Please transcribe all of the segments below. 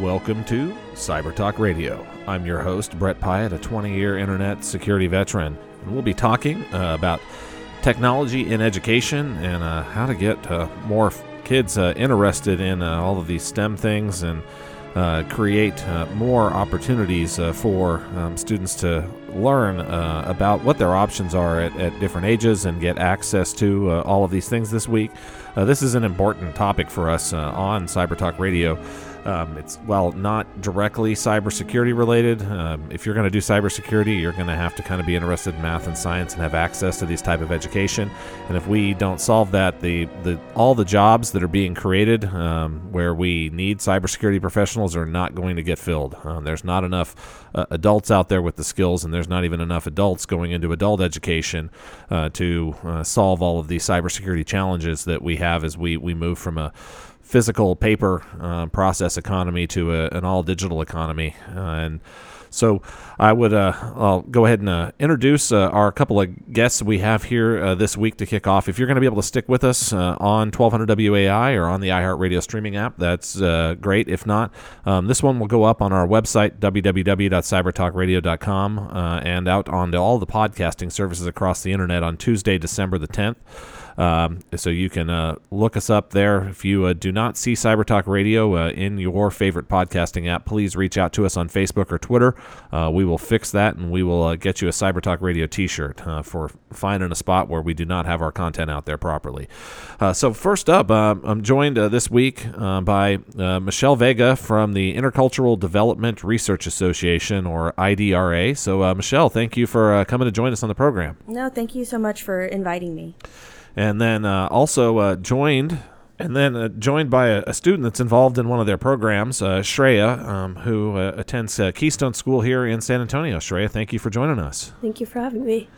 Welcome to Cyber Talk Radio. I'm your host, Brett Pyatt, a 20 year internet security veteran. And we'll be talking uh, about technology in education and uh, how to get uh, more f- kids uh, interested in uh, all of these STEM things and uh, create more opportunities for um, students to learn about what their options are at, at, different ages and get access to all of these things this week. this is an important topic for us on Cyber Talk Radio. Um, it's while not directly cybersecurity related. Um, if you're going to do cybersecurity, you're going to have to kind of be interested in math and science and have access to these type of education. And if we don't solve that, the the all the jobs that are being created um, where we need cybersecurity professionals are not going to get filled. Um, there's not enough uh, adults out there with the skills, and there's not even enough adults going into adult education uh, to uh, solve all of these cybersecurity challenges that we have as we we move from a physical paper uh, process economy to a, an all digital economy. Uh, and so I would uh, I'll go ahead and uh, introduce uh, our couple of guests we have here this week to kick off. If you're going to be able to stick with us on 1200 WOAI or on the iHeartRadio streaming app, that's great. If not, um, this one will go up on our website, www.cybertalkradio.com, and out onto all the podcasting services across the internet on Tuesday, December the 10th. Um, so you can uh, look us up there. If you uh, do not see Cyber Talk Radio uh, in your favorite podcasting app, please reach out to us on Facebook or Twitter. Uh, we will fix that and we will uh, get you a Cyber Talk Radio t shirt uh, for finding a spot where we do not have our content out there properly. so, first up, I'm joined this week by Michelle Vega from the Intercultural Development Research Association, or IDRA. So, Michelle, thank you for coming to join us on the program. No, thank you so much for inviting me and then uh, also uh, joined and then uh, joined by a, a, student that's involved in one of their programs, uh, Shreya, um, who uh, attends uh, Keystone School here in San Antonio. Shreya, thank you for joining us. Thank you for having me.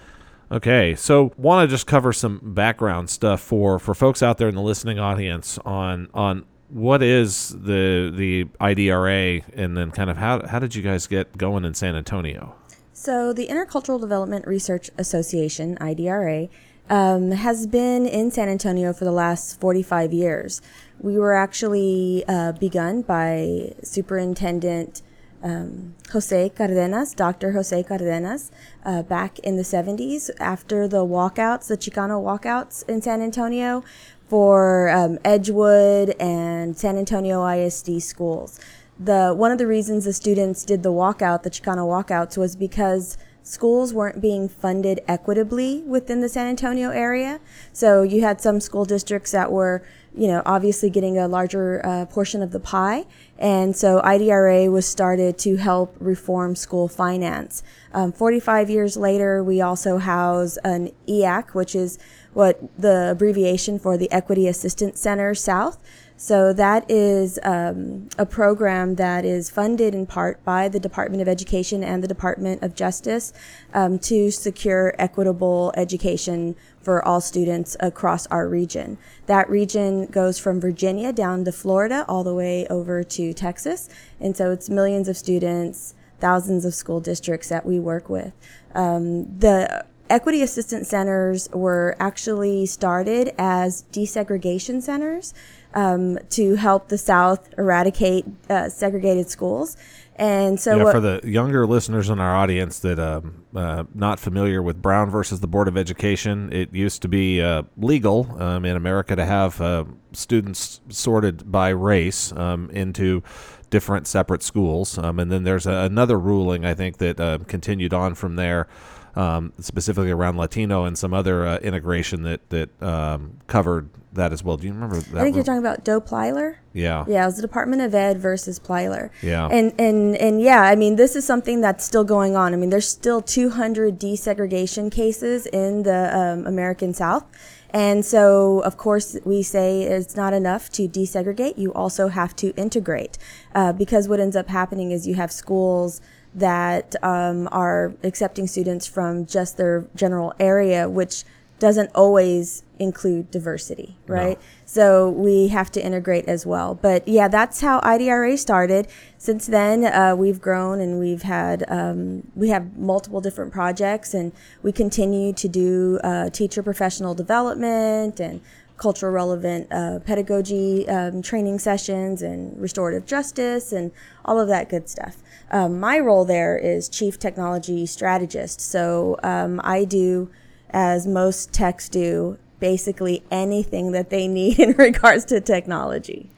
Okay, so want to just cover some background stuff for, for folks out there in the listening audience on on what is the the IDRA, and then kind of how how did you guys get going in San Antonio? So the Intercultural Development Research Association (IDRA) um, has been in San Antonio for the last 45 years. We were actually uh, begun by Superintendent um, Jose Cardenas, Dr. Jose Cardenas, uh, back in the 70s after the walkouts, the Chicano walkouts in San Antonio for um, Edgewood and San Antonio ISD schools. The one of the reasons the students did the walkout, the Chicano walkouts, was because schools weren't being funded equitably within the San Antonio area. So you had some school districts that were, you know, obviously getting a larger uh, portion of the pie. And so IDRA was started to help reform school finance. Um, 45 years later, we also house an EAC, which is what the abbreviation for the Equity Assistance Center South. So that is um, a program that is funded in part by the Department of Education and the Department of Justice um, to secure equitable education for all students across our region. That region goes from Virginia down to Florida all the way over to Texas. And so it's millions of students, thousands of school districts that we work with. Um, the Equity Assistance Centers were actually started as desegregation centers um, to help the South eradicate uh, segregated schools. And so, yeah, what, for the younger listeners in our audience that um, uh, not familiar with Brown versus the Board of Education, it used to be uh, legal um, in America to have uh, students sorted by race um, into different separate schools, um, and then there's a, another ruling I think that uh, continued on from there um, specifically around Latino and some other uh, integration that that um, covered that as well. Do you remember that? I think you're talking about Doe Plyler. Yeah. Yeah, it was the Department of Ed versus Plyler. Yeah. And and and yeah, I mean, this is something that's still going on. I mean, there's still 200 desegregation cases in the um, American South. And so, of course, we say it's not enough to desegregate. You also have to integrate, uh, because what ends up happening is you have schools that um, are accepting students from just their general area, which doesn't always include diversity, right? No. So we have to integrate as well. But yeah, that's how IDRA started. Since then, uh, we've grown and we've had um, we have multiple different projects, and we continue to do uh, teacher professional development and cultural relevant uh, pedagogy um, training sessions and restorative justice and all of that good stuff. Um, my role there is chief technology strategist. So um, I do, as most techs do, basically anything that they need in regards to technology.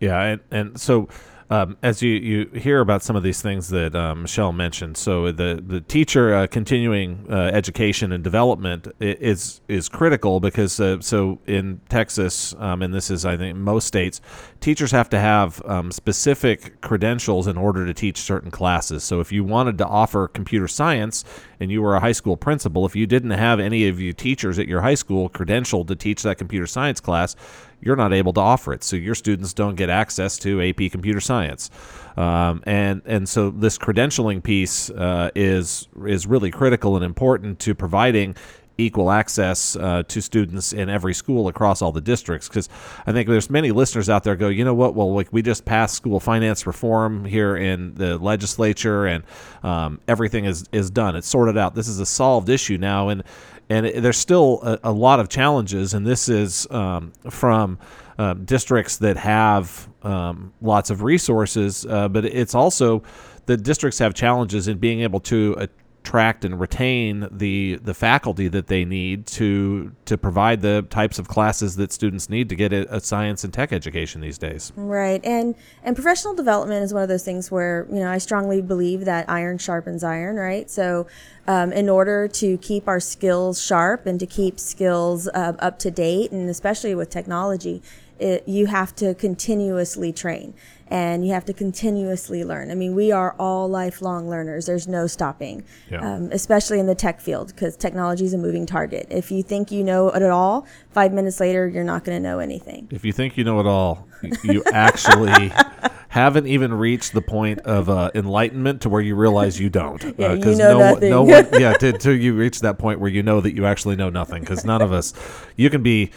Yeah, and, and so um, as you, you hear about some of these things that um, Michelle mentioned, so the the teacher uh, continuing uh, education and development is is critical because uh, so in Texas, um, and this is I think most states, teachers have to have um, specific credentials in order to teach certain classes. So if you wanted to offer computer science and you were a high school principal, if you didn't have any of you teachers at your high school credentialed to teach that computer science class, you're not able to offer it. So your students don't get access to AP Computer Science, um, and and so this credentialing piece uh, is is really critical and important to providing equal access uh, to students in every school across all the districts. Because i think there's many listeners out there go you know what? Well like we just passed school finance reform here in the legislature and um, everything is is done. It's sorted out. This is a solved issue now. And and it, there's still a, a, lot of challenges, and this is um, from uh, districts that have um, lots of resources, uh, but it's also the districts have challenges in being able to attract and retain the the faculty that they need to to provide the types of classes that students need to get a, a, science and tech education these days. Right, and and professional development is one of those things where you know I strongly believe that iron sharpens iron. Right, so um, in order to keep our skills sharp and to keep skills uh, up to date, and especially with technology, it, you have to continuously train and you have to continuously learn. I mean, we are all lifelong learners. There's no stopping, yeah. um, especially in the tech field because technology is a moving target. If you think you know it all, five minutes later, you're not going to know anything. If you think you know it all, you actually haven't even reached the point of uh, enlightenment to where you realize you don't. Yeah, uh, you know no, nothing. no one, yeah, until you reach that point where you know that you actually know nothing. Because none of us, you can be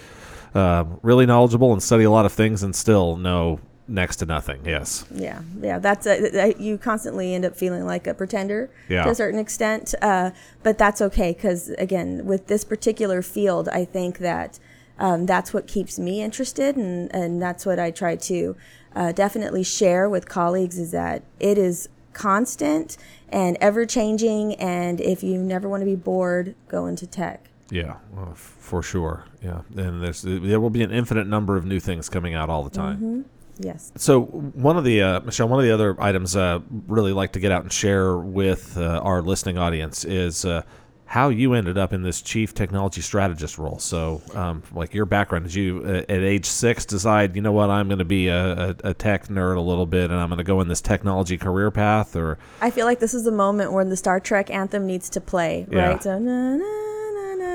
uh, really knowledgeable and study a lot of things and still know next to nothing. Yes. Yeah, yeah. That's a, you constantly end up feeling like a pretender yeah. to a certain extent, uh, but that's okay because again, with this particular field, I think that um, that's what keeps me interested, and and that's what I try to uh, definitely share with colleagues is that it is constant and ever changing, and if you never want to be bored, go into tech. Yeah, well, for sure. Yeah, and there's there will be an infinite number of new things coming out all the time. Mm-hmm. Yes. So one of the uh, Michelle, one of the other items uh, really like to get out and share with uh, our listening audience is uh, how you ended up in this chief technology strategist role. So, um, like your background, did you uh, at age six decide, you know what, I'm going to be a, a, a, tech nerd a little bit, and I'm going to go in this technology career path? Or I feel like this is the moment when the Star Trek anthem needs to play, right? Yeah. So na na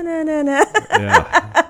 na na na. Yeah.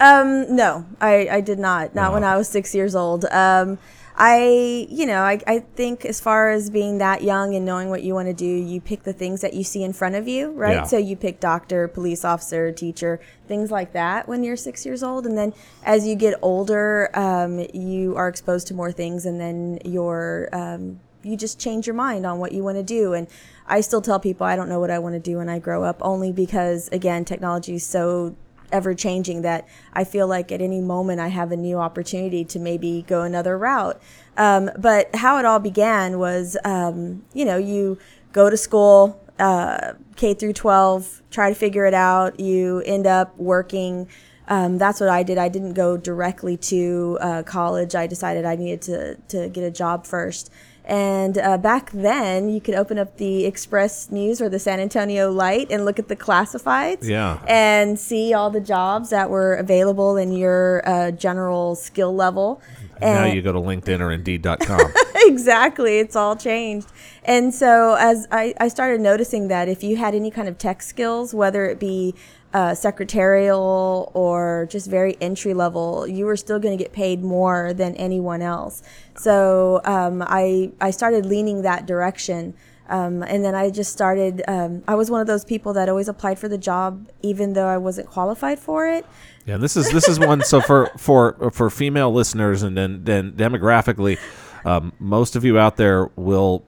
um, no, I, I did not. Not when I was six years old. Um, I, you know, I, I think as far as being that young and knowing what you want to do, you pick the things that you see in front of you, right? Yeah. So you pick doctor, police officer, teacher, things like that when you're six years old. And then as you get older, um, you are exposed to more things and then you're, um, you just change your mind on what you want to do. And I still tell people I don't know what I want to do when I grow up only because, again, technology is so ever changing that I feel like at any moment I have a new opportunity to maybe go another route. Um, but how it all began was, um, you know, you go to school, uh, K through 12, try to figure it out. You end up working. Um, that's what I did. I didn't go directly to uh, college. I decided I needed to, to get a job first. And uh, back then, you could open up the Express News or the San Antonio Light and look at the classifieds. Yeah. And see all the jobs that were available in your uh, general skill level. Now you go to LinkedIn or Indeed.com. exactly. It's all changed. And so as I, I started noticing that if you had any kind of tech skills, whether it be uh, secretarial or just very entry level, you were still going to get paid more than anyone else. So um, I I started leaning that direction. Um, and then I just started. Um, I was one of those people that always applied for the job, even though I wasn't qualified for it. Yeah, this is this is one. so for for for female listeners, and then then demographically, um, most of you out there will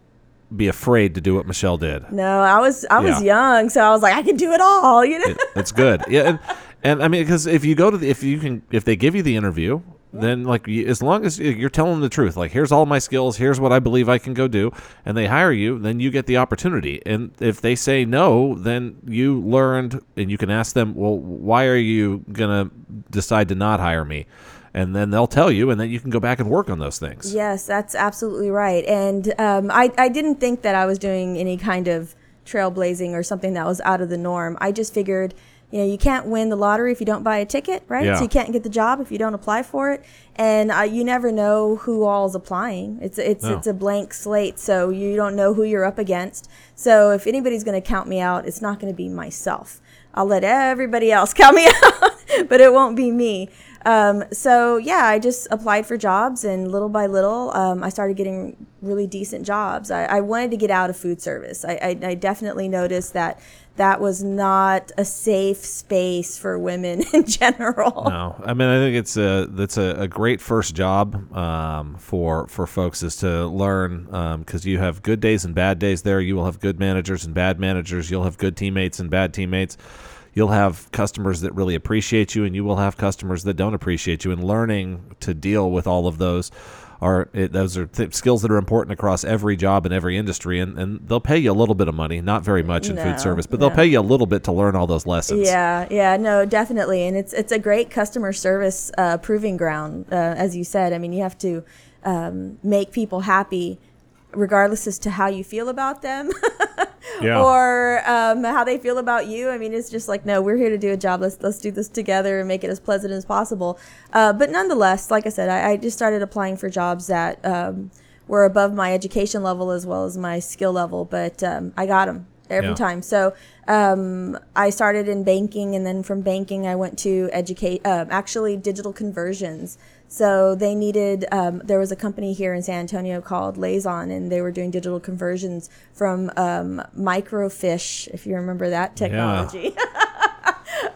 be afraid to do what Michelle did. No, I was I was yeah. young, so I was like, I can do it all. You know, it, it's good. Yeah, and, And I mean, because if you go to the, if you can, if they give you the interview, then like as long as you're telling the truth, like here's all my skills, here's what I believe I can go do, and they hire you, then you get the opportunity. And if they say no, then you learned, and you can ask them, well, why are you gonna decide to not hire me? And then they'll tell you, and then you can go back and work on those things. Yes, that's absolutely right. And um, I, I didn't think that I was doing any kind of trailblazing or something that was out of the norm. I just figured, you know, you can't win the lottery if you don't buy a ticket, right? Yeah. So you can't get the job if you don't apply for it. And uh, you never know who all is applying. It's it's No. it's a blank slate, so you don't know who you're up against. So if anybody's going to count me out, it's not going to be myself. I'll let everybody else count me out, but it won't be me. Um, so yeah, I just applied for jobs, and little by little, um, I started getting really decent jobs. I, I wanted to get out of food service. I, I, I definitely noticed that that was not a safe space for women in general. No, I mean I think it's a that's a, a great first job um, for for folks is to learn because you have good days and bad days there. You will have good managers and bad managers. You'll have good teammates and bad teammates. You'll have customers that really appreciate you, and you will have customers that don't appreciate you. And learning to deal with all of those are it, those are th- skills that are important across every job in every industry. And, and they'll pay you a little bit of money, not very much in No, food service, but they'll pay you a little bit to learn all those lessons. Yeah, yeah, no, definitely, and it's it's a great customer service uh, proving ground, uh, as you said. I mean, you have to um, make people happy, regardless as to how you feel about them, Yeah. or um, how they feel about you. I mean, it's just like, no, we're here to do a job. Let's let's do this together and make it as pleasant as possible. Uh, but nonetheless, like I said, I, I just started applying for jobs that um, were above my education level as well as my skill level. But um, I got them every Yeah. time. So um, I started in banking, and then from banking, I went to educate, uh, actually digital conversions. So they needed. Um, there was a company here in San Antonio called Lazon, and they were doing digital conversions from um, microfiche, if you remember that technology.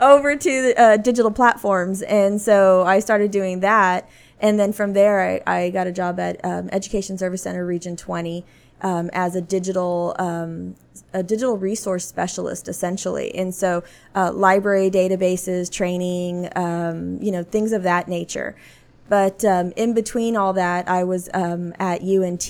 over to uh, digital platforms. And so I started doing that. And then from there, I, I got a job at um, Education Service Center Region 20 um, as a digital um, a digital resource specialist, essentially. And so uh, library databases, training, um, you know, things of that nature. But um, in between all that, I was um, at UNT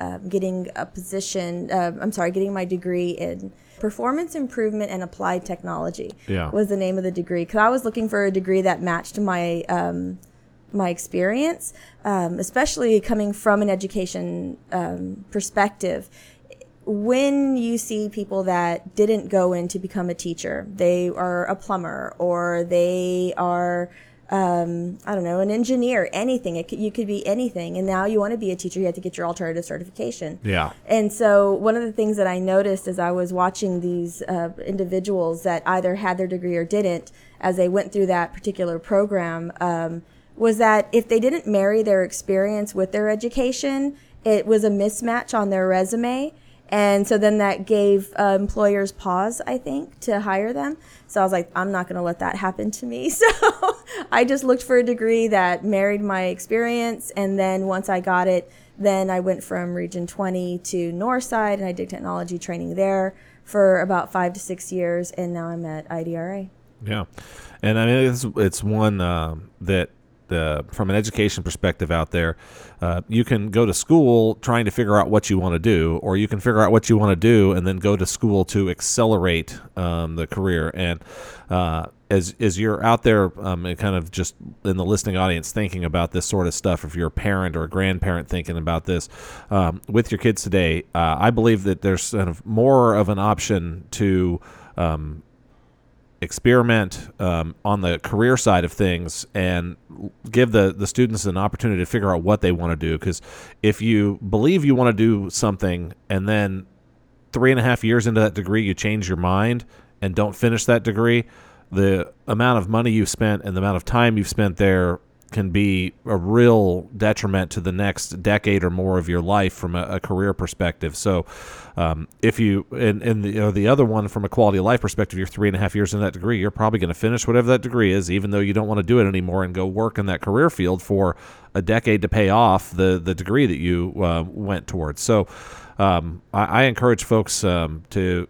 um, getting a position, uh, I'm sorry, getting my degree in performance improvement and applied technology Yeah. was the name of the degree. Because I was looking for a degree that matched my um, my experience, um, especially coming from an education um, perspective. When you see people that didn't go in to become a teacher, they are a plumber or they are, um, I don't know, an engineer, anything. It could, you could be anything. And now you want to be a teacher, you have to get your alternative certification. Yeah. And so, one of the things that I noticed as I was watching these uh, individuals that either had their degree or didn't, as they went through that particular program, um, was that if they didn't marry their experience with their education, it was a mismatch on their resume. And so then that gave uh, employers pause, I think, to hire them. So I was like, I'm not going to let that happen to me. So I just looked for a degree that married my experience. And then once I got it, then I went from Region 20 to Northside and I did technology training there for about five to six years. And now I'm at IDRA. Yeah, and I mean it's it's one um, that uh, from an education perspective out there, uh, you can go to school trying to figure out what you want to do, or you can figure out what you want to do and then go to school to accelerate um, the career. And uh, as as you're out there um, and kind of just in the listening audience thinking about this sort of stuff, if you're a parent or a grandparent thinking about this um, with your kids today, uh, I believe that there's kind of more of an option to um, experiment um, on the career side of things and give the, the students an opportunity to figure out what they want to do. Because if you believe you want to do something and then three and a half years into that degree you change your mind and don't finish that degree, the amount of money you've spent and the amount of time you've spent there can be a real detriment to the next decade or more of your life from a, a career perspective. So, um, if you and, and the, the other one from a quality of life perspective, you're three and a half years in that degree, you're probably going to finish whatever that degree is, even though you don't want to do it anymore, and go work in that career field for a decade to pay off the the degree that you uh, went towards. So, um, I, I encourage folks um, to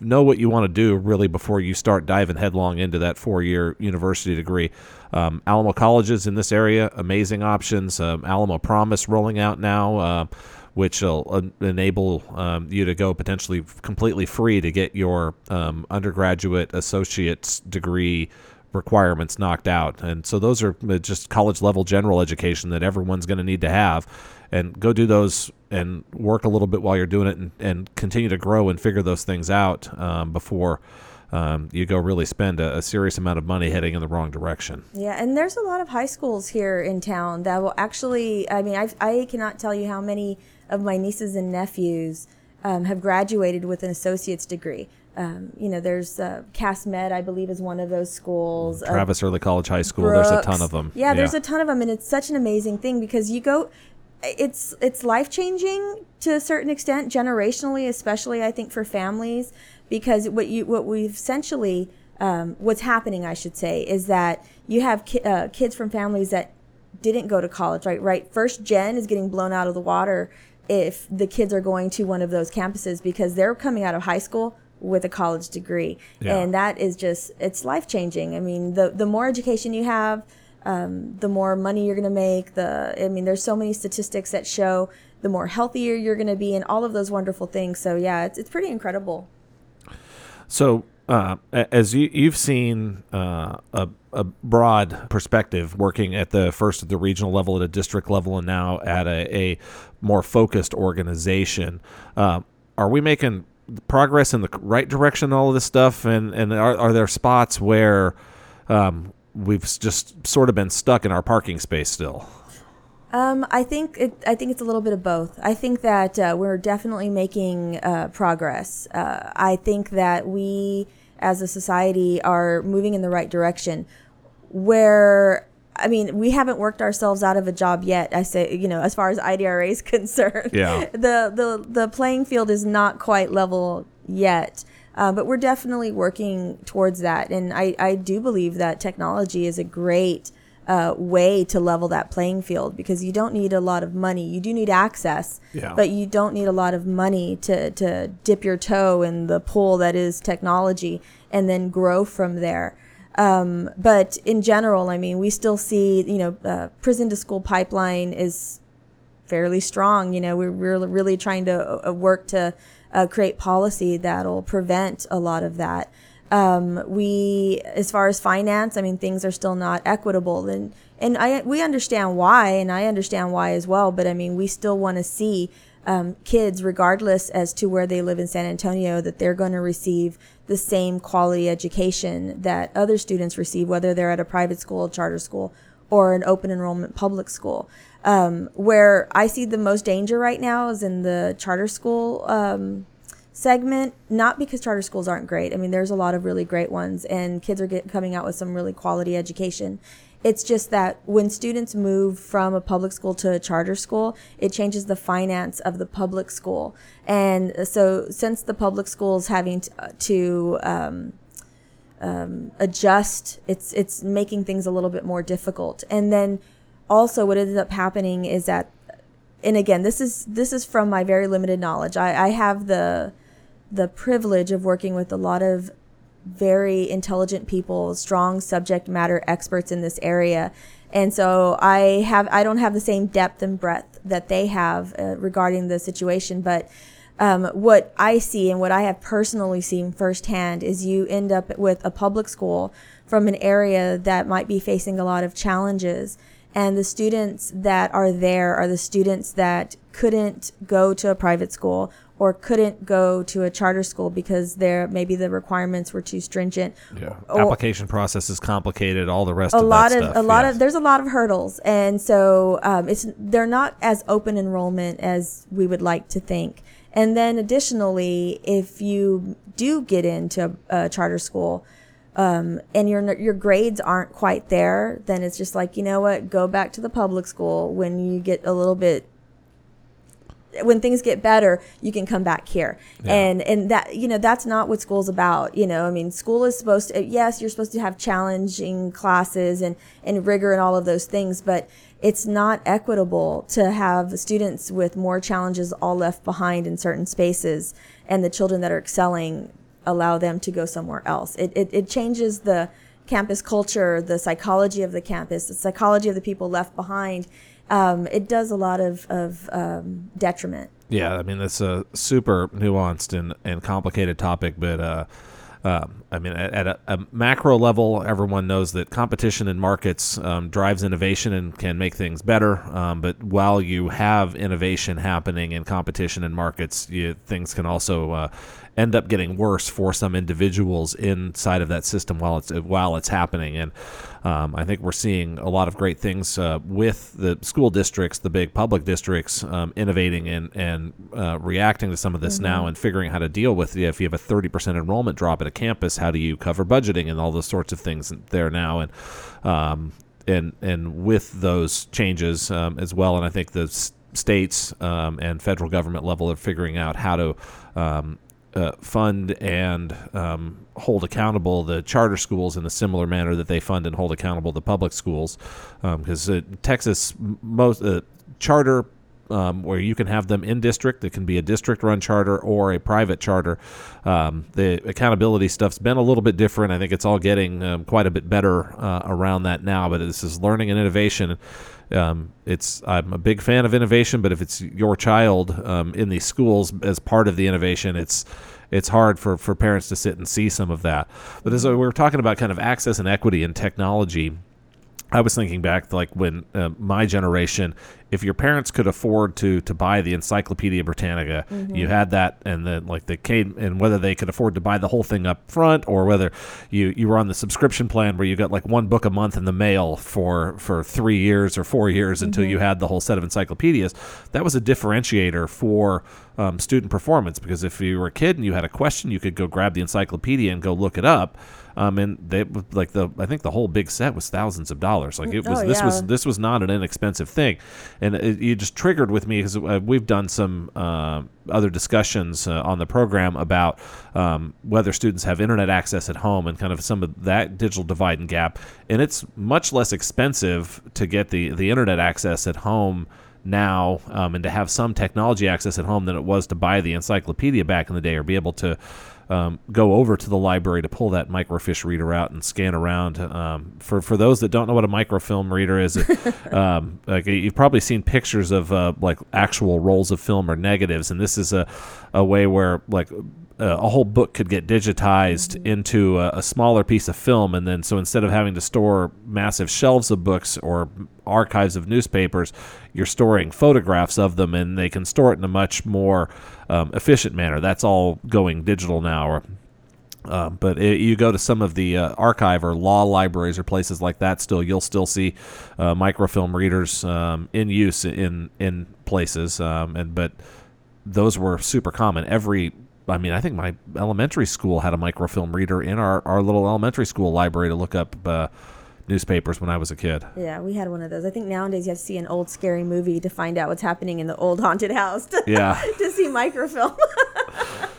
know what you want to do really before you start diving headlong into that four-year university degree. Um, Alamo colleges in this area, amazing options. Um, Alamo Promise rolling out now. Uh, which will enable um, you to go potentially completely free to get your um, undergraduate associate's degree requirements knocked out. And so those are uh, just college level general education that everyone's going to need to have. And go do those and work a little bit while you're doing it and, and continue to grow and figure those things out um, before. Um, you go really spend a, a, serious amount of money heading in the wrong direction. Yeah, and there's a lot of high schools here in town that will actually, I mean, I, I cannot tell you how many of my nieces and nephews um, have graduated with an associate's degree. Um, you know, there's uh, CAST Med, I believe, is one of those schools. Travis Early College High School. Brooks. There's a ton of them. Yeah, yeah, there's a ton of them, and it's such an amazing thing because you go. It's it's life changing to a certain extent, generationally, especially I think for families, because what you what we've essentially um, what's happening, I should say, is that you have ki- uh, kids from families that didn't go to college, right? Right, first gen is getting blown out of the water if the kids are going to one of those campuses because they're coming out of high school with a college degree. Yeah. and that is just it's life changing i mean the the more education you have um, the more money you're going to make the i mean there's so many statistics that show the more healthier you're going to be and all of those wonderful things. So yeah it's, it's pretty incredible so uh, as you, you've seen uh, a, a, broad perspective working at the first at the regional level, at a district level, and now at a, a more focused organization, uh, are we making progress in the right direction? All of this stuff, and and are, are there spots where um, we've just sort of been stuck in our parking space still? Um, I think it, I think it's a little bit of both. I think that uh, we're definitely making uh, progress. Uh, I think that we, as a society, are moving in the right direction. Where I mean, we haven't worked ourselves out of a job yet. I say, you know, as far as IDRA is concerned, yeah. the the the playing field is not quite level yet. Uh, but we're definitely working towards that, and I, I do believe that technology is a great uh, way to level that playing field because you don't need a lot of money. You do need access, yeah. but you don't need a lot of money to, to dip your toe in the pool that is technology and then grow from there. Um, but in general, I mean, we still see, you know, uh, prison to school pipeline is fairly strong. You know, we're, we're really trying to uh, work to uh, create policy that'll prevent a lot of that. Um, we, as far as finance, I mean, things are still not equitable, and and I we understand why, and I understand why as well. But I mean, we still want to see um, kids, regardless as to where they live in San Antonio, that they're going to receive the same quality education that other students receive, whether they're at a private school, charter school, or an open enrollment public school. Um, where I see the most danger right now is in the charter school um, segment, not because charter schools aren't great. I mean, there's a lot of really great ones, and kids are get, coming out with some really quality education. It's just that when students move from a public school to a charter school, it changes the finance of the public school. And so, since the public schools having to, to um, um, adjust, it's it's making things a little bit more difficult. And then also, what ends up happening is that, and again, this is this is from my very limited knowledge. I, I have the the privilege of working with a lot of very intelligent people, strong subject matter experts in this area. And so I have I don't have the same depth and breadth that they have uh, regarding the situation, but um, what I see and what I have personally seen firsthand is you end up with a public school from an area that might be facing a lot of challenges. And the students that are there are the students that couldn't go to a private school or couldn't go to a charter school because there maybe the requirements were too stringent. Yeah, or, application process is complicated. All the rest a of lot of stuff, a lot yes. of there's a lot of hurdles, and so um, it's they're not as open enrollment as we would like to think. And then additionally, if you do get into a, a charter school. Um, and your your grades aren't quite there, then it's just like you know what, go back to the public school when you get a little bit when things get better, you can come back here. Yeah. And and that you know that's not what school's about. You know, I mean, school is supposed to yes, you're supposed to have challenging classes and and rigor and all of those things, but it's not equitable to have students with more challenges all left behind in certain spaces and the children that are excelling allow them to go somewhere else. It, it, it changes the campus culture, the psychology of the campus, the psychology of the people left behind. Um, it does a lot of, of um, detriment. Yeah, I mean, that's a super nuanced and, and complicated topic, but uh, um, I mean, at, a, a, macro level, everyone knows that competition in markets um, drives innovation and can make things better. Um, but while you have innovation happening in competition in markets, you, things can also uh, end up getting worse for some individuals inside of that system while it's while it's happening. And um, I think we're seeing a lot of great things uh, with the school districts, the big public districts, um, innovating and and uh, reacting to some of this mm-hmm. now and figuring how to deal with it. If you have a thirty percent enrollment drop at a campus, how do you cover budgeting and all those sorts of things there now? And um, and and with those changes um, as well, and I think the states um, and federal government level are figuring out how to um, uh, fund and um, hold accountable the charter schools in a similar manner that they fund and hold accountable the public schools, because um, uh, Texas most uh, charter. Um, where you can have them in district, it can be a district run charter or a private charter. Um, the accountability stuff's been a little bit different. I think it's all getting um, quite a bit better uh, around that now, but this is learning and innovation. Um, it's I'm a big fan of innovation, but if it's your child um, in these schools as part of the innovation, it's it's hard for, for parents to sit and see some of that. But as we were talking about kind of access and equity and technology, I was thinking back like when uh, my generation, if your parents could afford to to buy the Encyclopedia Britannica, mm-hmm. you had that, and then like the came and whether they could afford to buy the whole thing up front or whether you you were on the subscription plan where you got like one book a month in the mail for for three years or four years mm-hmm. until you had the whole set of encyclopedias. That was a differentiator for um, student performance because if you were a kid and you had a question, you could go grab the encyclopedia and go look it up. Um, and they like the I think the whole big set was thousands of dollars. Like it was oh, this yeah. was this was not an inexpensive thing, and it, it just triggered with me because uh, we've done some uh, other discussions uh, on the program about um, whether students have internet access at home and kind of some of that digital divide and gap, and it's much less expensive to get the the internet access at home now um, and to have some technology access at home than it was to buy the encyclopedia back in the day or be able to um, go over to the library to pull that microfiche reader out and scan around. Um, for for those that don't know what a microfilm reader is, um, like you've probably seen pictures of uh, like actual rolls of film or negatives, and this is a a way where like uh, a whole book could get digitized mm-hmm. into a, a, smaller piece of film, and then so instead of having to store massive shelves of books or archives of newspapers, you're storing photographs of them, and they can store it in a much more um, efficient manner. That's all going digital now. Or, uh, but it, you go to some of the uh, archive or law libraries or places like that. Still, you'll still see uh, microfilm readers um, in use in in places, um, and but those were super common. Every I mean, I think my elementary school had a microfilm reader in our, our little elementary school library to look up uh, newspapers when I was a kid. Yeah, we had one of those. I think nowadays you have to see an old scary movie to find out what's happening in the old haunted house. To, yeah. to see microfilm.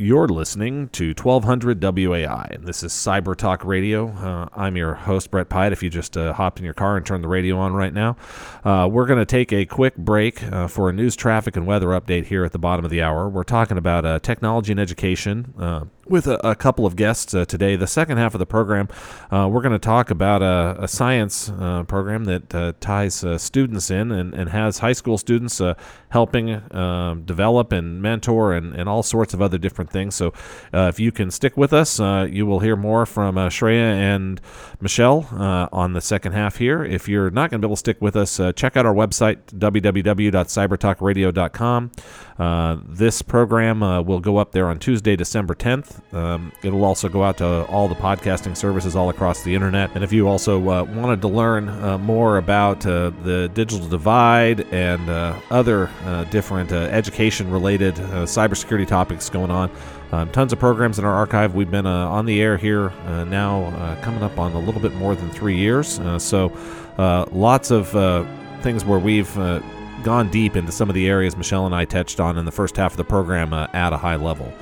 You're listening to 1200 WOAI, and this is Cyber Talk Radio. Uh, I'm your host, Brett Pyatt. If you just uh, hopped in your car and turned the radio on right now, uh, we're going to take a quick break uh, for a news, traffic, and weather update here at the bottom of the hour. We're talking about uh, technology and education uh, with a, a, couple of guests uh, today. The second half of the program, uh, we're going to talk about a, a science uh, program that uh, ties uh, students in and, and, has high school students uh, helping um, develop and mentor and, and all sorts of other different things. So if you can stick with us, you will hear more from Shreya and Michelle on the second half here. If you're not going to be able to stick with us, check out our website, www.cybertalkradio.com. this program will go up there on Tuesday, December 10th. Um, it'll also go out to all the podcasting services all across the internet. And if you also uh, wanted to learn uh, more about uh, the digital divide and uh, other uh, different uh, education related cybersecurity topics going on, um, tons of programs in our archive. We've been on the air here now coming up on a little bit more than three years. so lots of things where we've gone deep into some of the areas Michelle and I touched on in the first half of the program at a high level.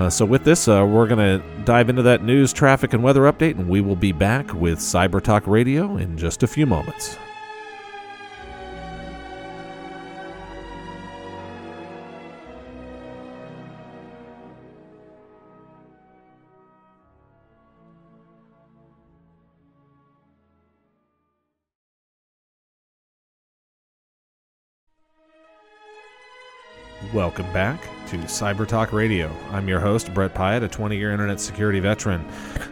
Uh, so, with this, uh, we're going to dive into that news, traffic, and weather update, and we will be back with Cyber Talk Radio in just a few moments. Welcome back to Cyber Talk Radio. I'm your host, Brett Pyatt, a 20 year internet security veteran.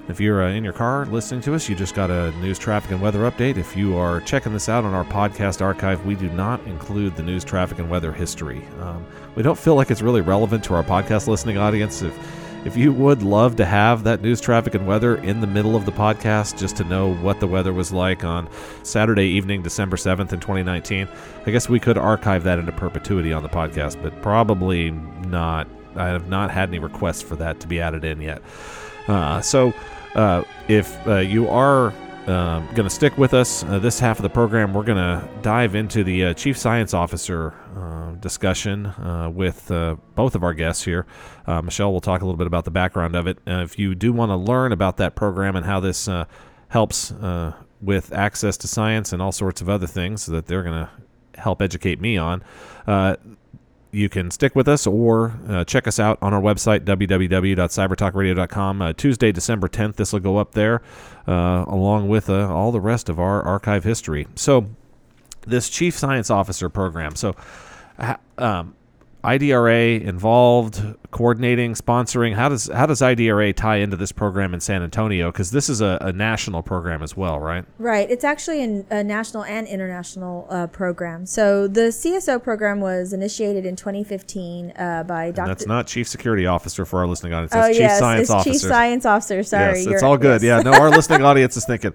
If you're uh, in your car listening to us, you just got a news, traffic, and weather update. If you are checking this out on our podcast archive, we do not include the news, traffic, and weather history. Um, we don't feel like it's really relevant to our podcast listening audience. If if you would love to have that news, traffic, and weather in the middle of the podcast, just to know what the weather was like on Saturday evening, December 7th in 2019, I guess we could archive that into perpetuity on the podcast, but probably not. I have not had any requests for that to be added in yet. Uh, so, uh, if uh, you are uh, going to stick with us uh, this half of the program, we're going to dive into the uh, Chief Science Officer uh, discussion uh, with uh, both of our guests here. Michelle will talk a little bit about the background of it. if you do want to learn about that program and how this helps with access to science and all sorts of other things that they're going to help educate me on, you can stick with us or uh, check us out on our website, www.cybertalkradio.com. Uh, Tuesday, December 10th, this will go up there uh, along with uh, all the rest of our archive history. So, this Chief Science Officer program. So, um, IDRA involved, coordinating, sponsoring. How does how does IDRA tie into this program in San Antonio? Because this is a, a, national program as well, right? Right. It's actually an, a national and international uh, program. So the CSO program was initiated in 2015 uh, by Dr. that's not Chief Security Officer for our listening audience. That's oh, Chief yes, Science Officer. Chief Science Officer. Sorry, yes, it's all good. Yes. Yeah. No, our listening audience is thinking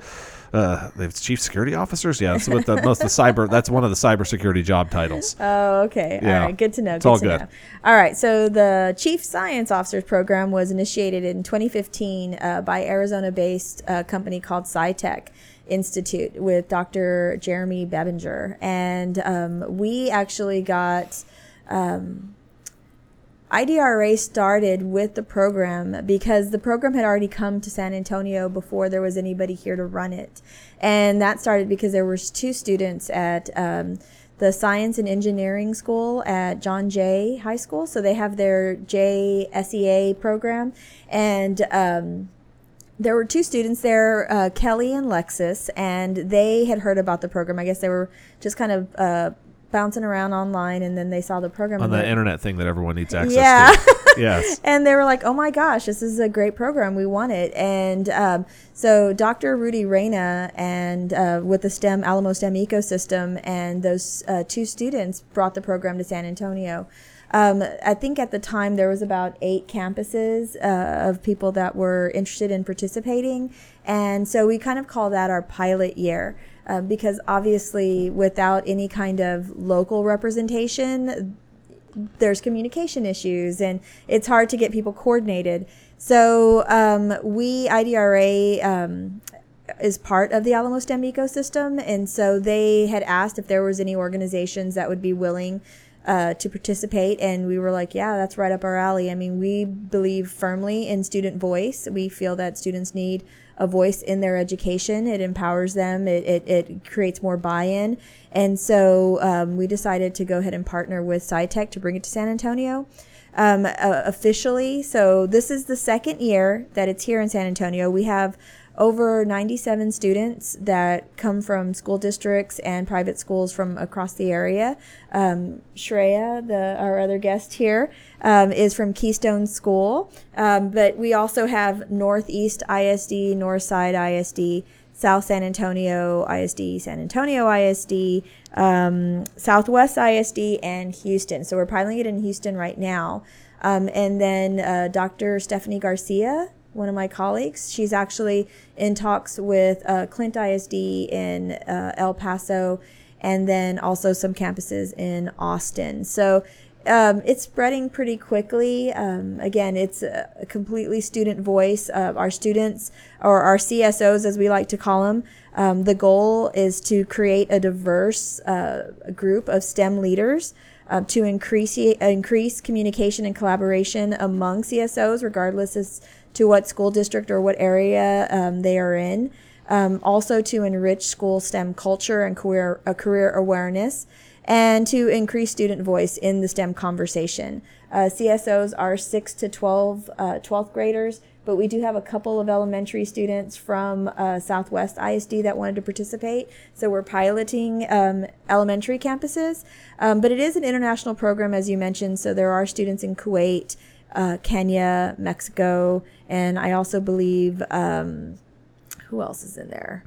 uh, it's chief security officers. Yeah, that's what the most the cyber. That's one of the cybersecurity job titles. Oh, okay. Yeah. All right. Good to know. It's good all good. Know. All right. So the chief science officers program was initiated in 2015 uh, by Arizona-based uh, company called SciTech. Institute with Dr. Jeremy Babendure, and um, we actually got um, IDRA started with the program because the program had already come to San Antonio before there was anybody here to run it. And that started because there was two students at um, the Science and Engineering School at John Jay High School. So they have their JSEA program. And um, there were two students there, uh, Kelly and Lexus, and they had heard about the program. I guess they were just kind of uh, bouncing around online and then they saw the program on the internet thing that everyone needs access yeah. to. yes. And they were like, "Oh my gosh, this is a great program. We want it." And um, so Dr. Rudy Reyna and uh, with the STEM Alamo STEM ecosystem and those uh, two students brought the program to San Antonio. Um, I think at the time there was about eight campuses uh, of people that were interested in participating, and so we kind of call that our pilot year. Uh, because obviously, without any kind of local representation, there's communication issues and it's hard to get people coordinated. So, um, we, IDRA, um, is part of the Alamo STEM ecosystem. And so they had asked if there was any organizations that would be willing uh, to participate. And we were like, yeah, that's right up our alley. I mean, we believe firmly in student voice. We feel that students need a voice in their education. It empowers them. It, it, it creates more buy-in. And so um, we decided to go ahead and partner with SciTech to bring it to San Antonio. Um, uh, officially, so this is the second year that it's here in San Antonio. We have over 97 students that come from school districts and private schools from across the area. Um, Shreya, the, our other guest here, um, is from Keystone School, um, but we also have Northeast ISD, Northside ISD, South San Antonio ISD, San Antonio ISD, um, Southwest ISD, and Houston. So we're piloting it in Houston right now. Um, and then uh, Dr. Stephanie Garcia one of my colleagues. She's actually in talks with uh, Clint ISD in uh, El Paso and then also some campuses in Austin. So um, it's spreading pretty quickly. Um, again, it's a, completely student voice. Uh, our students, or our CSOs as we like to call them, um, the goal is to create a diverse uh, group of STEM leaders. Uh, to increase increase communication and collaboration among CSOs, regardless as to what school district or what area um, they are in. Um, also to enrich school STEM culture and career, uh, career awareness and to increase student voice in the STEM conversation. Uh, CSOs are 6 to 12, uh, 12th graders, but we do have a couple of elementary students from uh, Southwest ISD that wanted to participate. So we're piloting um, elementary campuses. Um, but it is an international program, as you mentioned. So there are students in Kuwait, uh, Kenya, Mexico, and I also believe, um, who else is in there?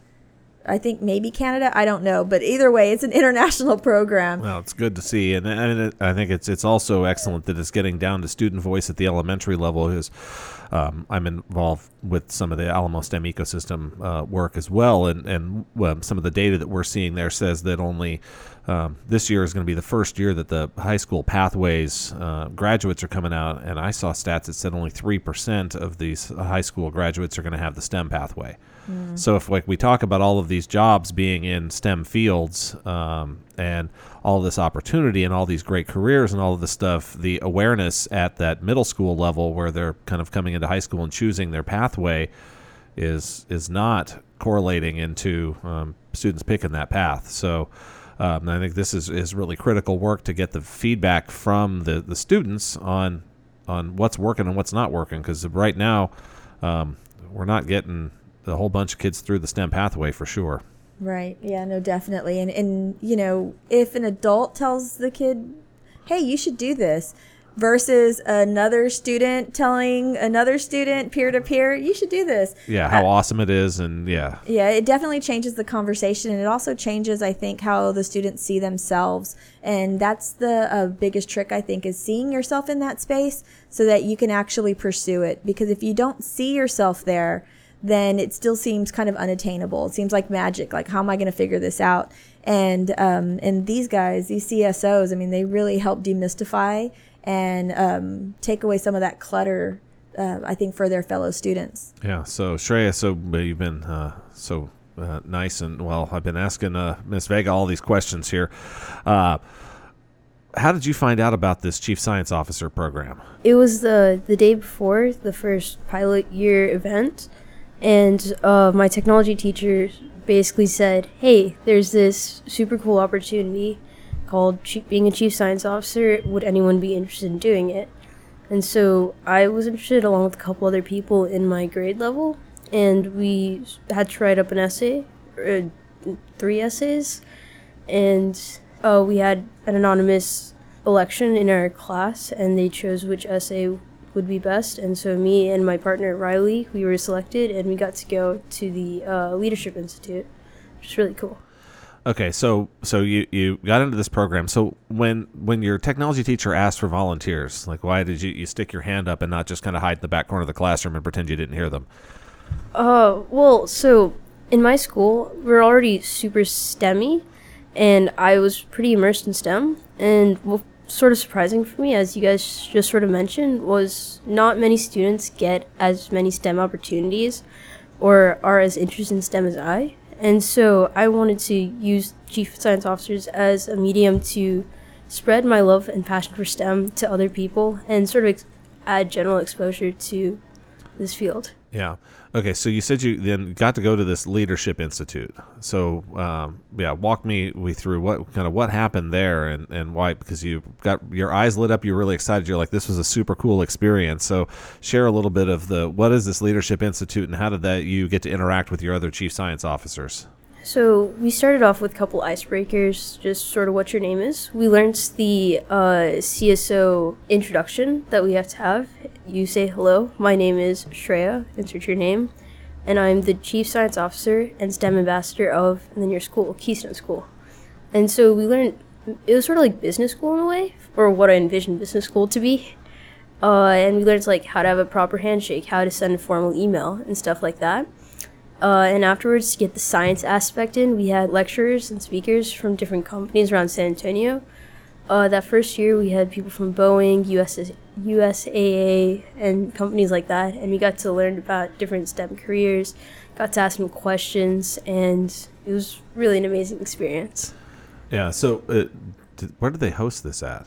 I think maybe Canada. I don't know, but either way, it's an international program. Well, it's good to see, and, and I think it's it's also excellent that it's getting down to student voice at the elementary level. Is um, I'm involved with some of the Alamo STEM ecosystem uh, work as well, and and well, some of the data that we're seeing there says that only um, this year is going to be the first year that the high school pathways uh, graduates are coming out, and I saw stats that said only three percent of these high school graduates are going to have the STEM pathway. Mm. So if like we talk about all of these jobs being in STEM fields um, and all this opportunity and all these great careers and all of this stuff, the awareness at that middle school level where they're kind of coming into high school and choosing their pathway is is not correlating into um, students picking that path. So. Um, I think this is, is really critical work to get the feedback from the, the students on on what's working and what's not working because right now um, we're not getting a whole bunch of kids through the STEM pathway for sure. Right. Yeah, no, definitely. And and you know, if an adult tells the kid, "Hey, you should do this," versus another student telling another student peer to peer, "You should do this." Yeah, how uh, awesome it is and yeah. Yeah, it definitely changes the conversation and it also changes I think how the students see themselves. And that's the uh, biggest trick I think is seeing yourself in that space so that you can actually pursue it because if you don't see yourself there, then it still seems kind of unattainable. It seems like magic. Like, how am I going to figure this out? And um, and these guys, these CSOs, I mean, they really help demystify and um, take away some of that clutter. Uh, I think for their fellow students. Yeah. So Shreya, so you've been uh, so uh, nice and well. I've been asking uh, Miss Vega all these questions here. Uh, how did you find out about this chief science officer program? It was the the day before the first pilot year event and uh, my technology teacher basically said, "Hey, there's this super cool opportunity called being a chief science officer. Would anyone be interested in doing it?" And so I was interested, along with a couple other people in my grade level, and we had to write up an essay, uh, three essays, and uh, we had an anonymous election in our class, and they chose which essay would be best. And so me and my partner Riley, we were selected, and we got to go to the uh, Leadership Institute, which is really cool. Okay, so so you, you got into this program. So when when your technology teacher asked for volunteers, like why did you, you stick your hand up and not just kind of hide in the back corner of the classroom and pretend you didn't hear them? Uh, well, so in my school we're already super STEMmy, and I was pretty immersed in STEM. And sort of surprising for me, as you guys just sort of mentioned, was not many students get as many STEM opportunities or are as interested in STEM as I. And so I wanted to use Chief Science Officers as a medium to spread my love and passion for STEM to other people and sort of ex- add general exposure to this field. Yeah. Okay. So you said you then got to go to this leadership institute. So um, yeah, walk me we through what kind of what happened there and and why because you got your eyes lit up. You're really excited. You're like this was a super cool experience. So share a little bit of the what is this leadership institute and how did that you get to interact with your other chief science officers? So we started off with a couple icebreakers, just sort of what your name is. We learned the uh, CSO introduction that we have to have. You say hello. My name is Shreya. Insert your name, and I'm the chief science officer and STEM ambassador of and then your school, Keystone School. And so we learned it was sort of like business school in a way, or what I envisioned business school to be. Uh, and we learned like how to have a proper handshake, how to send a formal email, and stuff like that. Uh, and afterwards, to get the science aspect in, we had lecturers and speakers from different companies around San Antonio. Uh, that first year, we had people from Boeing, US, USAA, and companies like that, and we got to learn about different STEM careers, got to ask them questions, and it was really an amazing experience. Yeah. So, uh, did, where did they host this at?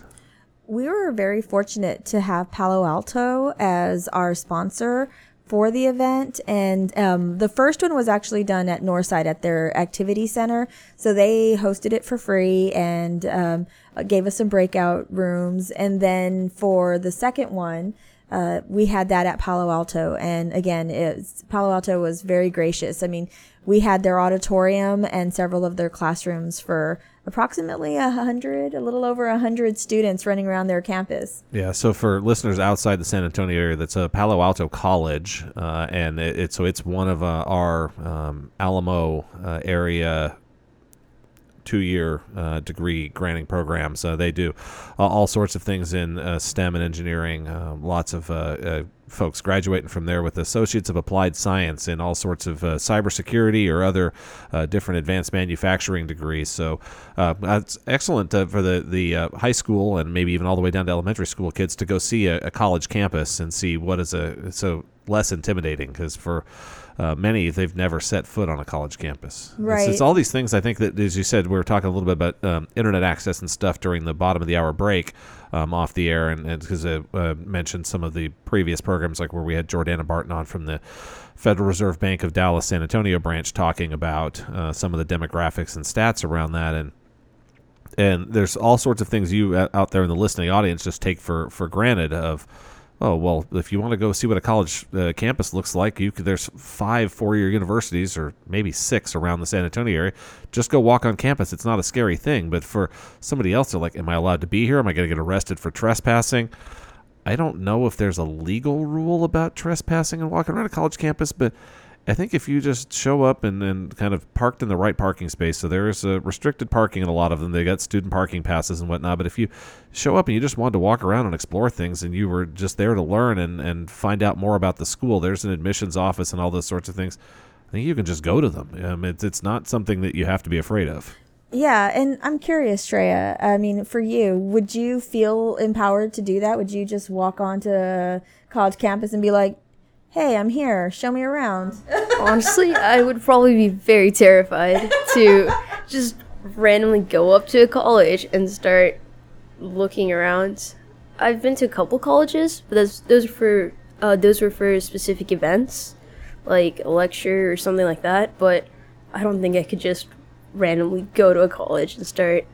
We were very fortunate to have Palo Alto as our sponsor for the event. And um, the first one was actually done at Northside at their activity center. So they hosted it for free and um, gave us some breakout rooms. And then for the second one, uh, we had that at Palo Alto. And again, it's, Palo Alto was very gracious. I mean, we had their auditorium and several of their classrooms for approximately a hundred, a little over a hundred students running around their campus. Yeah. So for listeners outside the San Antonio area, that's a Palo Alto College, uh, and it, so it's one of uh, our um, Alamo uh, area two-year uh, degree granting programs. Uh, they do uh, all sorts of things in uh, STEM and engineering. Uh, lots of uh, folks graduating from there with associates of applied science in all sorts of cybersecurity or other different advanced manufacturing degrees. So that's excellent for the the high school and maybe even all the way down to elementary school kids to go see a, a college campus and see what is a so less intimidating because for uh, many they've never set foot on a college campus. Right. It's, it's, all these things. I think that, as you said, we were talking a little bit about um, internet access and stuff during the bottom of the hour break um, off the air, and because I uh, mentioned some of the previous programs, like where we had Jordana Barton on from the Federal Reserve Bank of Dallas San Antonio branch, talking about uh, some of the demographics and stats around that, and and there's all sorts of things you uh, out there in the listening audience just take for for granted of oh well if you want to go see what a college uh, campus looks like you could, there's five four-year universities or maybe six around the san antonio area. Just go walk on campus. It's not a scary thing but for somebody else they're like am i allowed to be here? Am i going to get arrested for trespassing? I don't know if there's a legal rule about trespassing and walking around a college campus but I think if you just show up and, and kind of parked in the right parking space, so there's a restricted parking in a lot of them. They got student parking passes and whatnot. But if you show up and you just wanted to walk around and explore things and you were just there to learn and, and find out more about the school, there's an admissions office and all those sorts of things. I think you can just go to them. Um, it's, it's not something that you have to be afraid of. Yeah, and I'm curious, Shreya. I mean, for you, would you feel empowered to do that? Would you just walk onto college campus and be like, hey, I'm here, show me around. Honestly, I would probably be very terrified to just randomly go up to a college and start looking around. I've been to a couple colleges, but those those are for uh, those were for specific events, like a lecture or something like that. But I don't think I could just randomly go to a college and start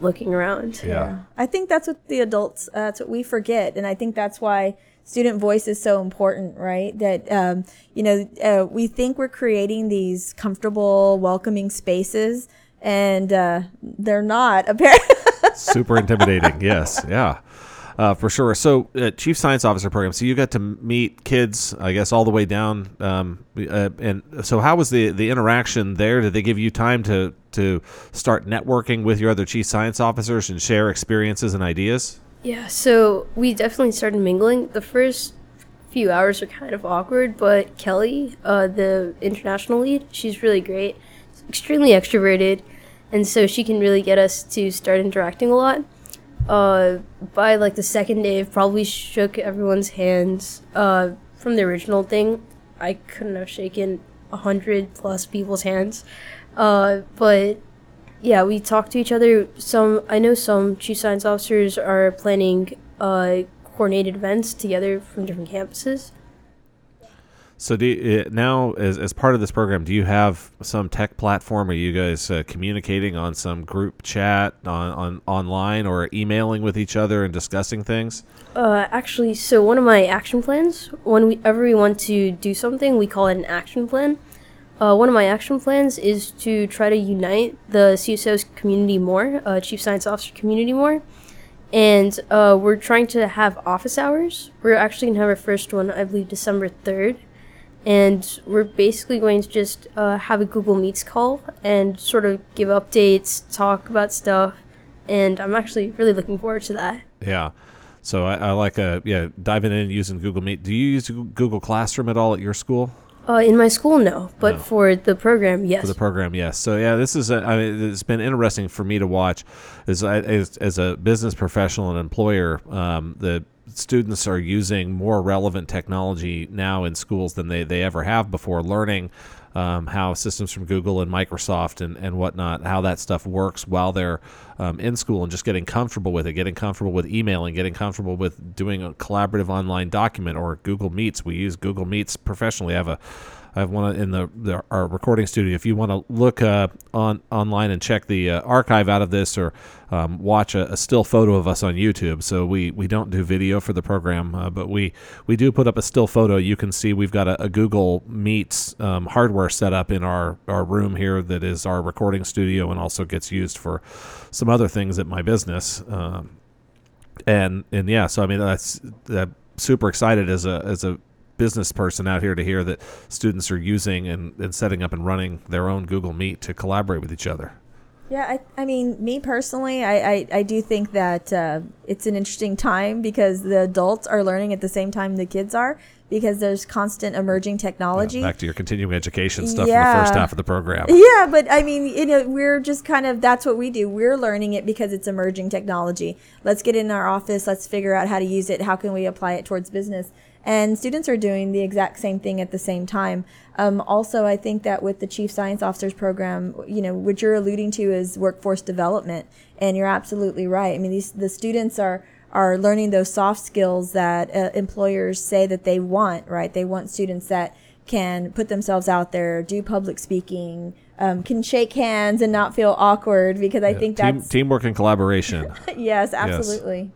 looking around. Yeah, yeah. I think that's what the adults. Uh, that's what we forget, and I think that's why student voice is so important, right? That, um, you know, uh, we think we're creating these comfortable, welcoming spaces, and uh, they're not, apparently. Super intimidating, yes, yeah. Uh, for sure. So, uh, chief science officer program. So you got to meet kids, I guess, all the way down. Um, uh, and so, how was the the interaction there? Did they give you time to to start networking with your other chief science officers and share experiences and ideas? Yeah, so we definitely started mingling. The first few hours are kind of awkward, but Kelly, uh, the international lead, she's really great, extremely extroverted, and so she can really get us to start interacting a lot. Uh, by like the second day, probably shook everyone's hands. Uh, from the original thing, I couldn't have shaken a hundred plus people's hands. Uh, but yeah, we talk to each other. Some I know some chief science officers are planning uh, coordinated events together from different campuses. So do you, uh, now, as, as part of this program, do you have some tech platform? Are you guys uh, communicating on some group chat on, on online or emailing with each other and discussing things? Uh, actually, so one of my action plans, whenever we want to do something, we call it an action plan. Uh, one of my action plans is to try to unite the CSO's community more, uh, Chief Science Officer community more. And uh, we're trying to have office hours. We're actually going to have our first one, I believe, December 3rd. And we're basically going to just uh, have a Google Meets call and sort of give updates, talk about stuff. And I'm actually really looking forward to that. Yeah. So I, I like uh, yeah diving in using Google Meet. Do you use Google Classroom at all at your school? Uh, in my school, no, but no. for the program, yes. For the program, yes. So yeah, this is a, I mean, it's been interesting for me to watch as as, as a business professional and employer. Um, the students are using more relevant technology now in schools than they, they ever have before, learning um, how systems from Google and Microsoft and, and whatnot, how that stuff works while they're um, in school and just getting comfortable with it, getting comfortable with emailing, getting comfortable with doing a collaborative online document or Google Meets. We use Google Meets professionally. I have a I have one in the, the our recording studio. If you want to look uh, on online and check the uh, archive out of this, or um, watch a, a, still photo of us on YouTube. So we, we don't do video for the program, uh, but we we do put up a still photo. You can see we've got a, a Google Meets um, hardware set up in our our room here that is our recording studio and also gets used for some other things at my business. Um, and and yeah, so I mean that's that super excited as a as a business person out here to hear that students are using and, and setting up and running their own Google Meet to collaborate with each other. Yeah, I, I mean, me personally, I, I, I do think that uh, it's an interesting time because the adults are learning at the same time the kids are because there's constant emerging technology. Yeah, back to your continuing education stuff yeah. in the first half of the program. Yeah, but I mean, you know, we're just kind of that's what we do. We're learning it because it's emerging technology. Let's get in our office. Let's figure out how to use it. How can we apply it towards business? And students are doing the exact same thing at the same time. Um, also, I think that with the Chief Science Officers program, you know, what you're alluding to is workforce development, and you're absolutely right. I mean, these the students are are learning those soft skills that uh, employers say that they want. Right? They want students that can put themselves out there, do public speaking, um, can shake hands and not feel awkward because I think Team, teamwork and collaboration. yes, absolutely. Yes.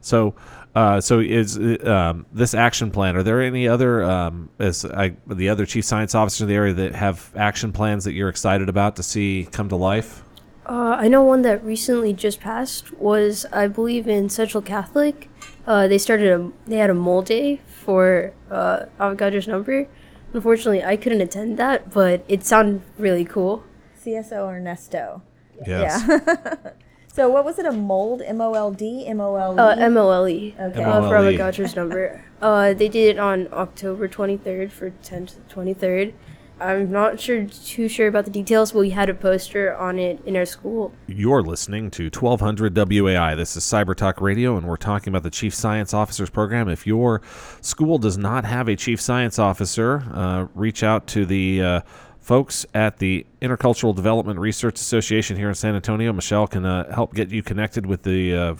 So uh, so is um, this action plan? Are there any other um, as I, the other chief science officers in the area that have action plans that you're excited about to see come to life? Uh, I know one that recently just passed was I believe in Central Catholic. Uh, they started a they had a mole day for uh, Avogadro's number. Unfortunately, I couldn't attend that, but it sounded really cool. CSO Ernesto. Yes. Yeah. So what was it? A mold? M O L D? M O L E? Uh, M O L E. Okay. Uh, for Avogadro's number. Uh, they did it on October 23rd for 10 to 23rd. I'm not sure too sure about the details, but we had a poster on it in our school. You're listening to 1200 WOAI. This is Cyber Talk Radio, and we're talking about the Chief Science Officers Program. If your school does not have a Chief Science Officer, uh, reach out to the uh, folks at the Intercultural Development Research Association here in San Antonio. Michelle can uh, help get you connected with the uh,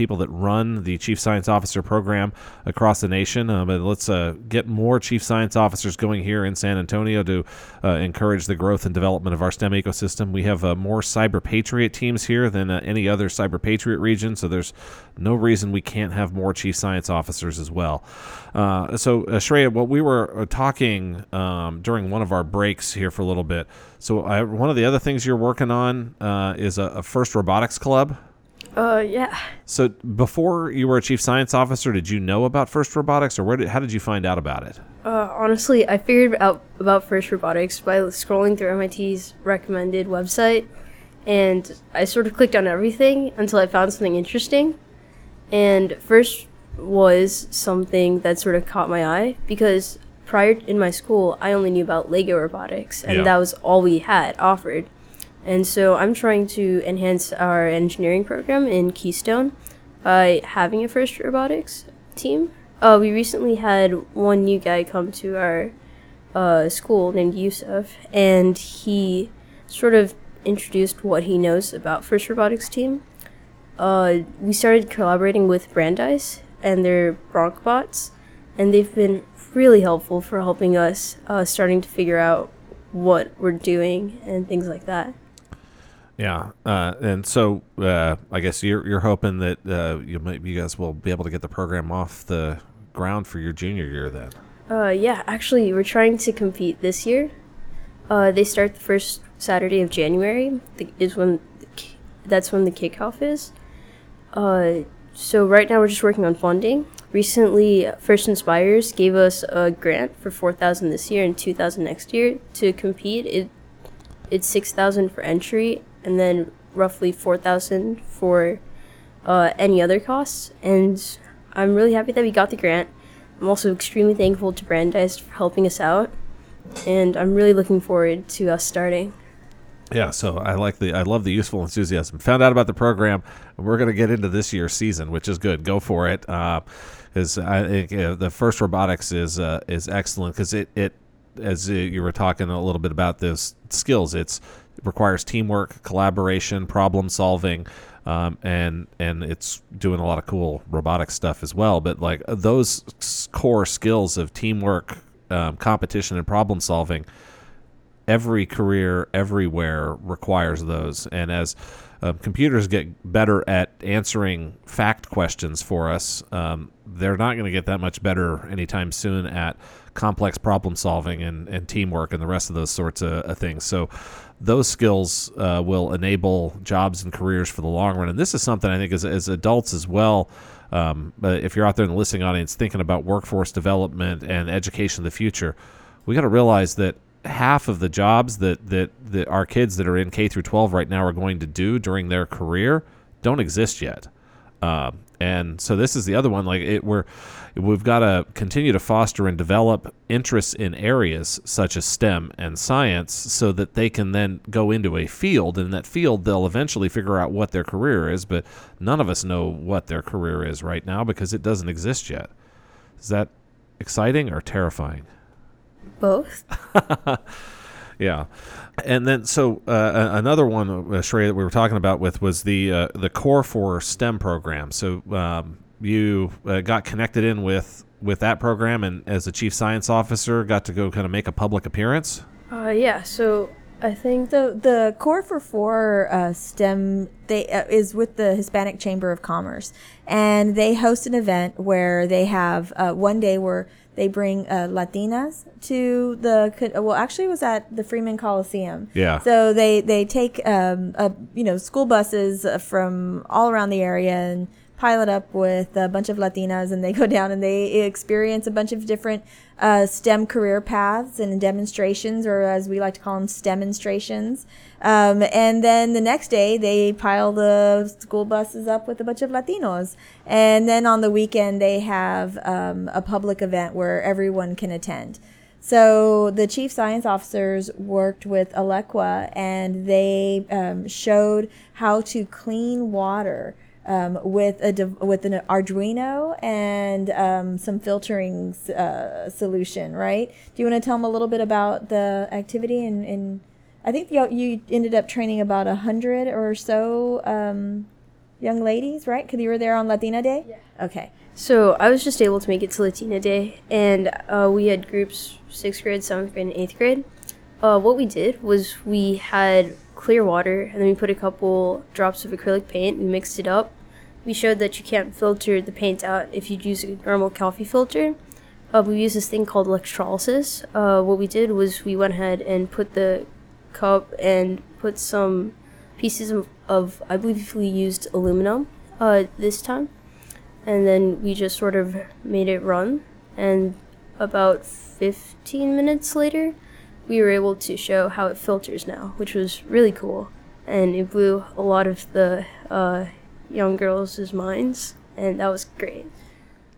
people that run the Chief Science Officer program across the nation. Uh, but let's uh, get more Chief Science Officers going here in San Antonio to uh, encourage the growth and development of our STEM ecosystem. We have uh, more Cyber Patriot teams here than uh, any other Cyber Patriot region, so there's no reason we can't have more Chief Science Officers as well. Uh, so, Shreya, what we were talking um, during one of our breaks here for a little bit. So, I, one of the other things you're working on is a, a First Robotics Club. Uh, yeah. So before you were a chief science officer, did you know about First Robotics, or where did how did you find out about it? Uh, honestly, I figured out about First Robotics by scrolling through MIT's recommended website, and I sort of clicked on everything until I found something interesting. And first was something that sort of caught my eye because prior in my school, I only knew about Lego robotics, and yeah. that was all we had offered. And so I'm trying to enhance our engineering program in Keystone by having a first robotics team. Uh, we recently had one new guy come to our uh, school named Yusuf, and he sort of introduced what he knows about first robotics team. Uh, we started collaborating with Brandeis and their Bronkbots, and they've been really helpful for helping us uh, starting to figure out what we're doing and things like that. Yeah, uh, and so uh, I guess you're you're hoping that uh, you might, you guys will be able to get the program off the ground for your junior year then. Uh, yeah, actually, we're trying to compete this year. Uh, they start the first Saturday of January. Is when that's when the kickoff is. Uh, so right now we're just working on funding. Recently, First Inspires gave us a grant for four thousand this year and two thousand next year to compete. It it's six thousand for entry and then roughly 4000 for uh, any other costs. And I'm really happy that we got the grant. I'm also extremely thankful to Brandeis for helping us out. And I'm really looking forward to us starting. Yeah, so I like the I love the useful enthusiasm. Found out about the program, and we're going to get into this year's season, which is good. Go for it. Uh, I think the first robotics is uh, is excellent because it it as you were talking a little bit about this skills, it's it requires teamwork, collaboration, problem solving, um, and and it's doing a lot of cool robotic stuff as well. But like those core skills of teamwork, um, competition, and problem solving, every career everywhere requires those. And as um, computers get better at answering fact questions for us, um, they're not going to get that much better anytime soon at complex problem solving and, and teamwork and the rest of those sorts of, of things. So those skills uh, will enable jobs and careers for the long run. And this is something I think as, as adults as well. Um, if you're out there in the listening audience thinking about workforce development and education of the future, we got to realize that half of the jobs that, that, that our kids that are in K through 12 right now are going to do during their career don't exist yet. Um, and so this is the other one. Like it, we're we've got to continue to foster and develop interests in areas such as STEM and science, so that they can then go into a field. And in that field, they'll eventually figure out what their career is. But none of us know what their career is right now because it doesn't exist yet. Is that exciting or terrifying? Both. Yeah, and then so uh, another one, uh, Shrey, that we were talking about with was the uh, the CORE4 STEM program. So um, you uh, got connected in with with that program, and as a chief science officer, got to go kind of make a public appearance. Uh, yeah. So I think So the core for four uh, STEM they uh, is with the Hispanic Chamber of Commerce, and they host an event where they have uh, one day where they bring uh, Latinas to the well actually it was at the Freeman Coliseum. Yeah. So they they take um, a, you know school buses uh, from all around the area and pile it up with a bunch of Latinas, and they go down and they experience a bunch of different uh, STEM career paths and demonstrations, or as we like to call them, STEMonstrations. Um, and then the next day, they pile the school buses up with a bunch of Latinos. And then on the weekend, they have um, a public event where everyone can attend. So the chief science officers worked with Alequa and they um, showed how to clean water um, with a with an Arduino and um, some filtering uh, solution. Right? Do you want to tell them a little bit about the activity? And, and I think you, you ended up training about a hundred or so um, young ladies, right? Because you were there on Latina Day. Yeah. Okay. So I was just able to make it to Latina Day, and uh, we had groups sixth grade, seventh grade, and eighth grade. Uh, what we did was we had clear water, and then we put a couple drops of acrylic paint. We mixed it up. We showed that you can't filter the paint out if you'd use a normal coffee filter. Uh, we used this thing called electrolysis. Uh, what we did was we went ahead and put the cup and put some pieces of, of I believe we used aluminum uh, this time and then we just sort of made it run and about 15 minutes later we were able to show how it filters now which was really cool. And it blew a lot of the uh, young girls' minds and that was great.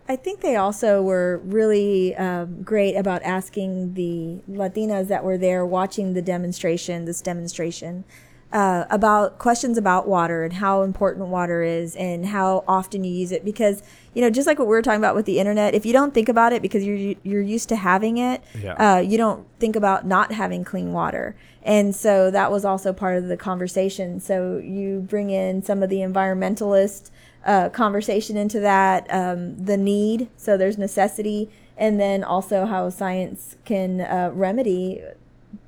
I think they also were really um, great about asking the Latinas that were there watching the demonstration, this demonstration, uh, about questions about water and how important water is and how often you use it. Because you know, just like what we were talking about with the internet, if you don't think about it because you're you're used to having it, Yeah. uh, you don't think about not having clean water. And so that was also part of the conversation. So you bring in some of the environmentalist uh, conversation into that, um, the need, so there's necessity, and then also how science can uh, remedy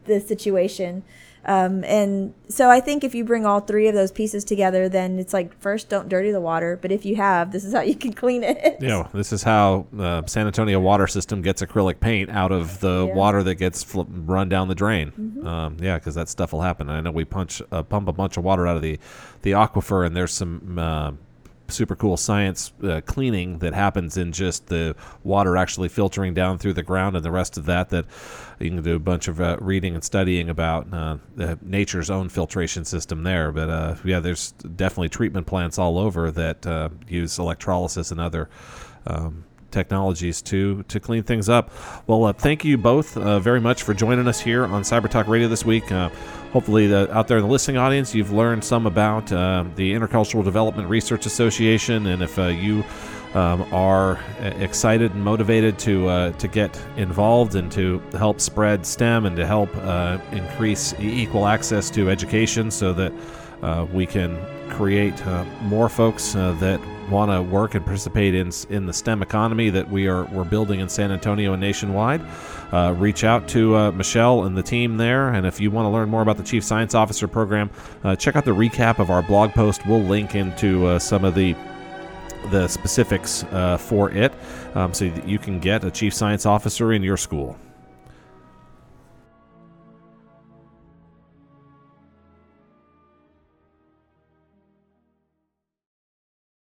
the situation. Um, and so I think if you bring all three of those pieces together, then it's like first, don't dirty the water, but if you have, this is how you can clean it. You know, this is how uh, San Antonio water system gets acrylic paint out of the Yeah. Mm-hmm. water that gets fl- run down the drain. Um, yeah, because that stuff will happen. I know we punch uh, pump a bunch of water out of the the aquifer, and there's some. Uh, super cool science uh, cleaning that happens in just the water actually filtering down through the ground and the rest of that that you can do a bunch of uh, reading and studying about uh, nature's own filtration system there. But uh, yeah there's definitely treatment plants all over that uh, use electrolysis and other um, technologies to to clean things up. Well, uh, thank you both uh, very much for joining us here on Cyber Talk Radio this week. Uh, hopefully, the, out there in the listening audience, you've learned some about uh, the Intercultural Development Research Association, and if uh, you um, are excited and motivated to uh, to get involved and to help spread STEM and to help uh, increase equal access to education, so that uh, we can create uh, more folks uh, that want to work and participate in in the STEM economy that we are we're building in San Antonio and nationwide. Uh, reach out to uh, Michelle and the team there, and if you want to learn more about the Chief Science Officer program, uh, check out the recap of our blog post. We'll link into uh, some of the the specifics uh, for it, um, so that you can get a Chief Science Officer in your school.